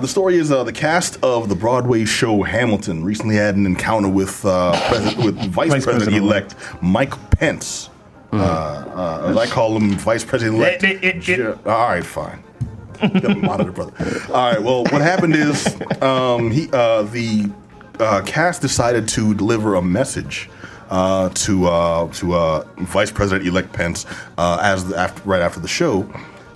The story is uh, the cast of the Broadway show Hamilton recently had an encounter with uh, president, with Vice, Vice President President-elect. Mike Pence. Uh, uh, as I call him, Vice President elect. All right, fine. Monitor, brother. All right. Well, what happened is um, he uh, the uh, cast decided to deliver a message uh, to uh, to uh, Vice President elect Pence uh, as the, after, right after the show.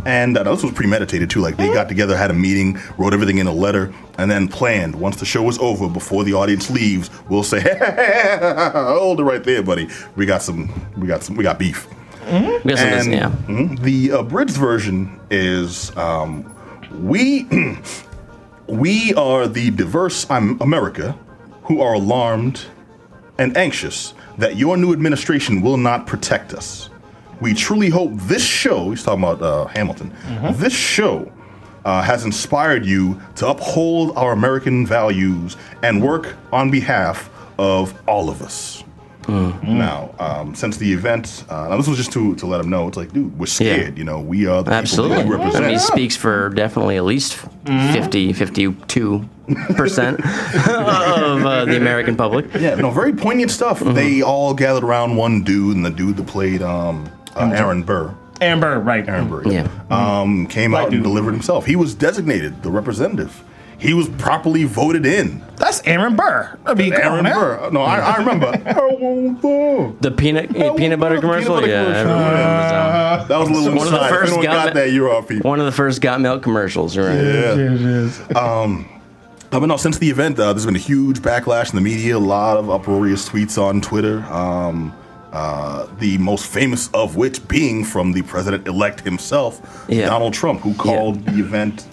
And uh, this was premeditated too. Like they got together, had a meeting, wrote everything in a letter, and then planned. Once the show was over, before the audience leaves, we'll say, "Hold it right there, buddy. We got some. We got some. We got beef." Guess it is, And yeah. mhm, the abridged version is um, we we are the diverse um, America who are alarmed and anxious that your new administration will not protect us. We truly hope this show, he's talking about uh, Hamilton, this show uh, has inspired you to uphold our American values and work on behalf of all of us. Now, um, since the event, uh, now this was just to, to let him know, it's like, dude, we're scared. You know, we are the Absolutely. people that we I represent. mean, he speaks for definitely at least 50, 52 percent of uh, the American public. Yeah, no, very poignant stuff. They all gathered around one dude, and the dude that played um, uh, Aaron Burr, Amber, right? Aaron Burr, Yeah. um, came Black out and delivered himself. He was designated the representative. He was properly voted in. That's Aaron Burr. I mean, come Aaron now. Burr. No, I, I remember. I won't. The peanut peanut butter commercial, peanut butter yeah. commercial. everyone remembers that was a little One of the first anyone got that, you're off people. One of the first got milk commercials, right? Yeah. Yes, yes. Uh, but no, since the event, uh, there's been a huge backlash in the media, a lot of uproarious tweets on Twitter. Um, uh, the most famous of which being from the president elect himself, Yeah. Donald Trump, who called the event.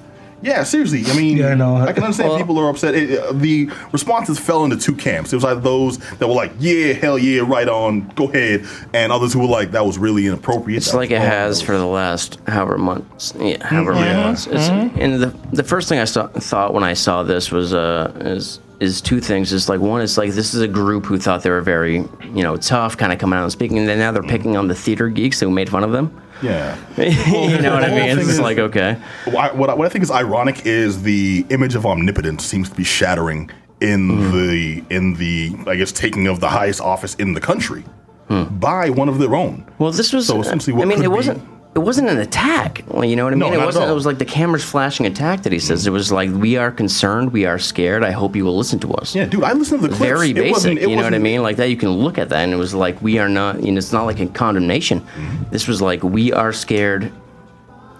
Yeah, seriously. I mean, Yeah, no, I can understand well- people are upset. It, uh, the responses fell into two camps. It was either those that were like, "Yeah, hell yeah, right on, go ahead," and others who were like, "That was really inappropriate." It's That like it has that for the last however months, yeah, however many Yeah. months. It's, And the the first thing I saw, thought when I saw this was uh is is two things. Is like one is like this is a group who thought they were very you know tough, kind of coming out and speaking, and then now they're picking on the theater geeks who made fun of them. Yeah. you know what I mean? It's is- like okay, What I, what I, think is ironic is the image of omnipotence seems to be shattering in Mm-hmm. the in the I guess taking of the highest office in the country Hmm. by one of their own. Well, this was. So essentially what I mean, it wasn't. It wasn't an attack. Well, you know what I No, mean. it not at wasn't. It was like the cameras flashing attack that he says. It was like we are concerned, we are scared. I hope you will listen to us. Yeah, dude, I listened to the clips. Very It basic. wasn't- it you know what I mean? Like that, you can look at that, and it was like we are not. You know, it's not like a condemnation. Mm-hmm. This was like we are scared.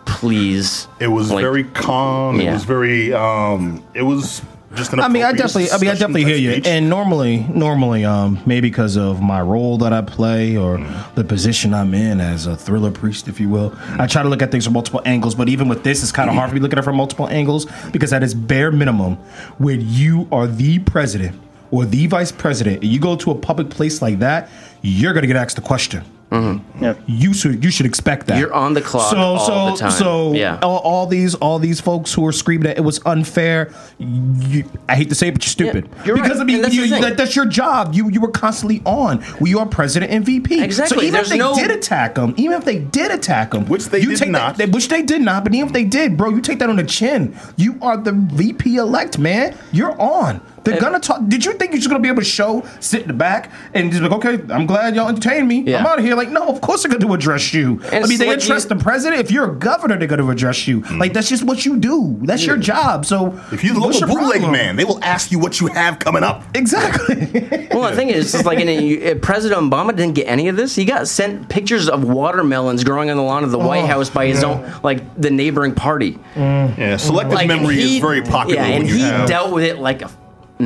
Please. It was like- very calm. It was very. um It was just an. I mean, I definitely, I mean, I definitely hear you. speech. And normally, normally, um, maybe because of my role that I play or the position I'm in as a thriller priest, if you will, I try to look at things from multiple angles. But even with this, it's kind of hard for me to look at it from multiple angles because at its bare minimum, when you are the president or the vice president, and you go to a public place like that, you're gonna get asked the question. Mm-hmm. You should you should expect that. You're on the clock So all so the time. so Yeah. all, all these all these folks who are screaming that it was unfair. You, I hate to say it, but you're stupid. Yeah, you're because right. I mean, that's you, the that, that's your job. You you were constantly on. We are president and VP. Exactly. So even There's if they no- did attack him, even if they did attack him, Which they you did take not. That, which they did not. But even if they did, bro, you take that on the chin. You are the VP elect, man. You're on. They're gonna talk. Did you think you're just gonna be able to show, sit in the back, and just be like, okay, I'm glad y'all entertained me. Yeah. I'm out of here. Like, no, of course they're gonna address you. And I mean, it's they like address you- the president. If you're a governor, they're gonna address you. Mm. Like, that's just what you do. That's your job. So if you're the what's local your bootleg problem? man, they will ask you what you have coming up. exactly. Well, the thing is, it's just like in a, President Obama didn't get any of this. He got sent pictures of watermelons growing on the lawn of the White Oh, House by his yeah. own, like the neighboring party. Mm. Yeah, selective Like memory he- is very popular. Yeah, when and you he have, dealt with it like a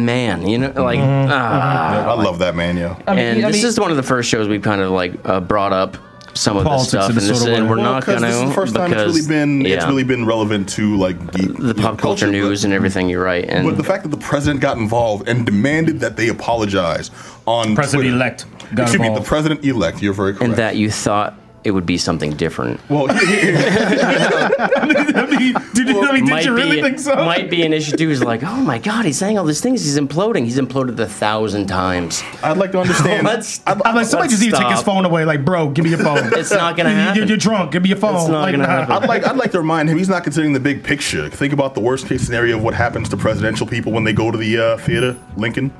man. You know, like. Mm-hmm. ah. I love that man, yo. I mean, and I this mean- is one of the first shows we've kind of like uh, brought up some of Politics this stuff, and, this, and we're Well, not 'cause going to this is the first time because it's really been it's really been relevant to like geek, the pop culture but- news and everything. You're right, and But the fact that the president got involved and demanded that they apologize on President Twitter- elect got Excuse me, the president elect. You're very correct. and that you thought it would be something different. Well, here- here- I mean, did, you- I mean, did you really be, think so? Might be an issue too. Is like, oh my god, he's saying all these things. He's imploding. He's imploded a thousand times. I'd like to understand. Let's- I'd- I'm like, somebody Let's just need to take his phone away. Like, bro, give me your phone. It's not gonna You- you- happen. You're drunk. Give me your phone. It's not like, gonna nah. happen. I'd like I'd like to remind him he's not considering the big picture. Think about the worst case scenario of what happens to presidential people when they go to the uh, theater, Lincoln.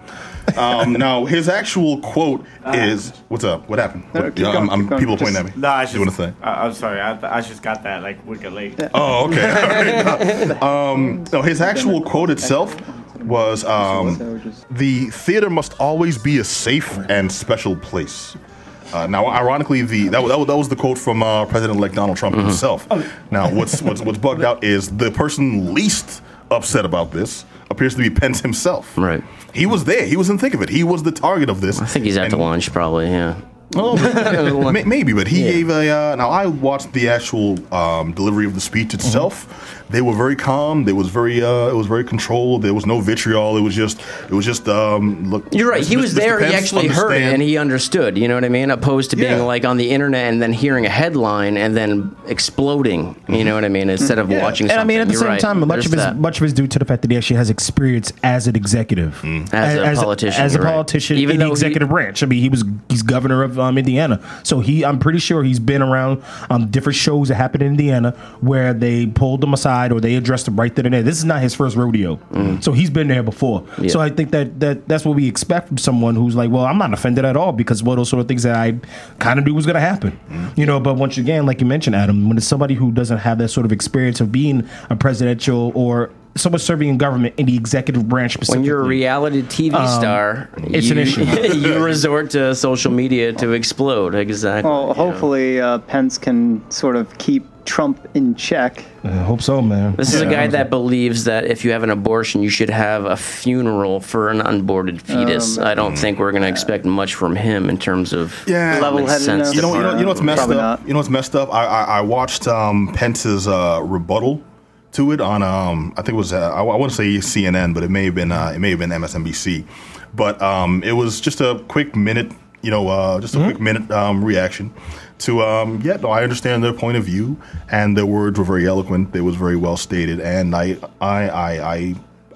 Um, now his actual quote is, "What's up? What happened? No, What- keep I'm, going, I'm- keep going. people pointing at me. No, I just, doing a thing. I, I'm sorry. I, I just got that like wicked late. Oh, okay. um, no, his actual quote itself was, um, "The theater must always be a safe and special place." Uh, now, ironically, the that, that, that was the quote from uh, President-elect Donald Trump himself. Now, what's, what's what's bugged out is the person least upset about this appears to be Pence himself. Right. He was there. He was in the thick of it. He was the target of this. I think he's at the launch, probably. Yeah. Oh, may- maybe, but he gave a. Uh, now I watched the actual um, delivery of the speech itself. They were very calm. They was very. Uh, it was very controlled. There was no vitriol. It was just. It was just. Um, look. You're right. He was Mr. there. He Pence, actually heard it and he understood. You know what I mean? Opposed to being Yeah. like on the internet and then hearing a headline and then exploding. You know what I mean? Instead of Yeah. watching. And I mean, at the same You're right. time, much There's of his much of his due to the fact that he actually has experience as an executive, As a politician, as a you're right. politician Even in the though he- executive branch. I mean, he was he's governor of um, Indiana, so he I'm pretty sure he's been around um, different shows that happened in Indiana where they pulled him aside or they addressed him right then and there. This is not his first rodeo, so he's been there before. Yeah. So I think that that that's what we expect from someone who's like, well, I'm not offended at all because what those sort of things that I kind of knew was going to happen, you know. But once again, like you mentioned, Adam, when it's somebody who doesn't have that sort of experience of being a presidential or someone serving in government in the executive branch when you're a reality TV star, Um, it's you, an issue. you resort to social media to explode. Exactly. Well, you know. hopefully uh, Pence can sort of keep Trump in check. I hope so, man. This is a guy that believes that if you have an abortion, you should have a funeral for an unborted fetus. I don't think we're going to expect much from him in terms of Yeah. Level-headedness. sense You know, you know, you know what's messed Probably up. not. You know what's messed up. I I, I watched um, Pence's uh, rebuttal to it on um, I think it was uh, I, I want to say CNN, but it may have been uh, it may have been MSNBC, but um, it was just a quick minute. You know, uh, just a quick minute um, reaction to um, yeah. No, I understand their point of view, and their words were very eloquent. They was very well stated, and I I I. I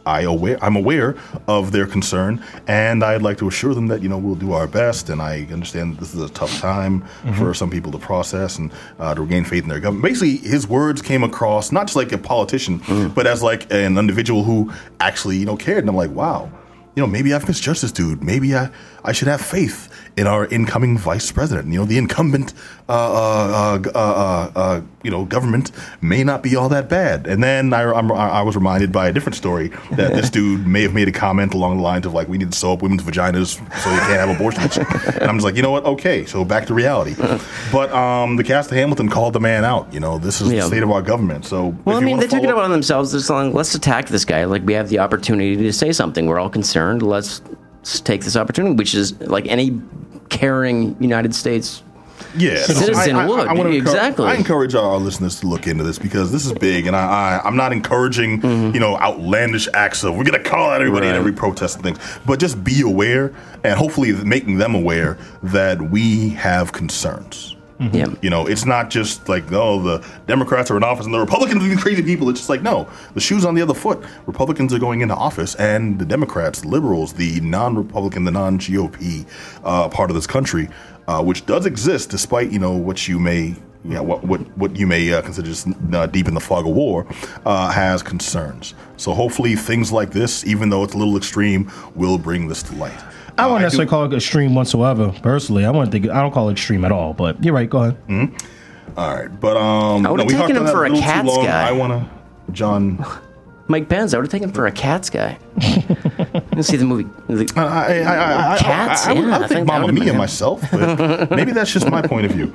I aware I'm aware of their concern, and I'd like to assure them that you know we'll do our best. And I understand that this is a tough time for some people to process and uh, to regain faith in their government. Basically, his words came across not just like a politician, but as like an individual who actually you know cared. And I'm like, wow, you know, maybe I've misjudged this dude. Maybe I I should have faith in our incoming vice president. You know, the incumbent, uh, uh, uh, uh, uh, uh, you know, government may not be all that bad. And then I, I'm, I was reminded by a different story that this dude may have made a comment along the lines of like, "We need to sew up women's vaginas so they can't have abortions." and I'm just like, you know what? Okay, so back to reality. But um, the cast of Hamilton called the man out. You know, this is Yeah. the state of our government. So, Well, I mean, they took it upon themselves. It's like, let's attack this guy. Like, we have the opportunity to say something. We're all concerned. Let's take this opportunity, which is like any caring United States. yeah, Citizen would, wanna encourage- exactly. I encourage our, our listeners to look into this because this is big, and I, I I'm not encouraging you know outlandish acts of we're gonna call out everybody at Mm-hmm. Every protest and things, but just be aware and hopefully making them aware that we have concerns. Yeah. You know, it's not just like, oh, the Democrats are in office and the Republicans are these crazy people. It's just like, no, the shoe's on the other foot. Republicans are going into office, and the Democrats, liberals, the non Republican, the non GOP uh, part of this country, uh, which does exist despite, you know, what you may. You know, what, what, what you may uh, consider just uh, deep in the fog of war uh, has concerns. So hopefully things like this, even though it's a little extreme, will bring this to light. I wouldn't do- necessarily call it extreme whatsoever. Personally, I wouldn't think I don't call it extreme at all. But you're right. Go ahead. All right, but um, I would've we taken harped him for a little too Cats guy. I want to, John. Mike Pence, I would have taken him for a Cats guy. Let's see the movie. The- I, I, I, I, Cats? I, I, would, Yeah, I I would think think Mamma Mia myself, but maybe that's just my point of view.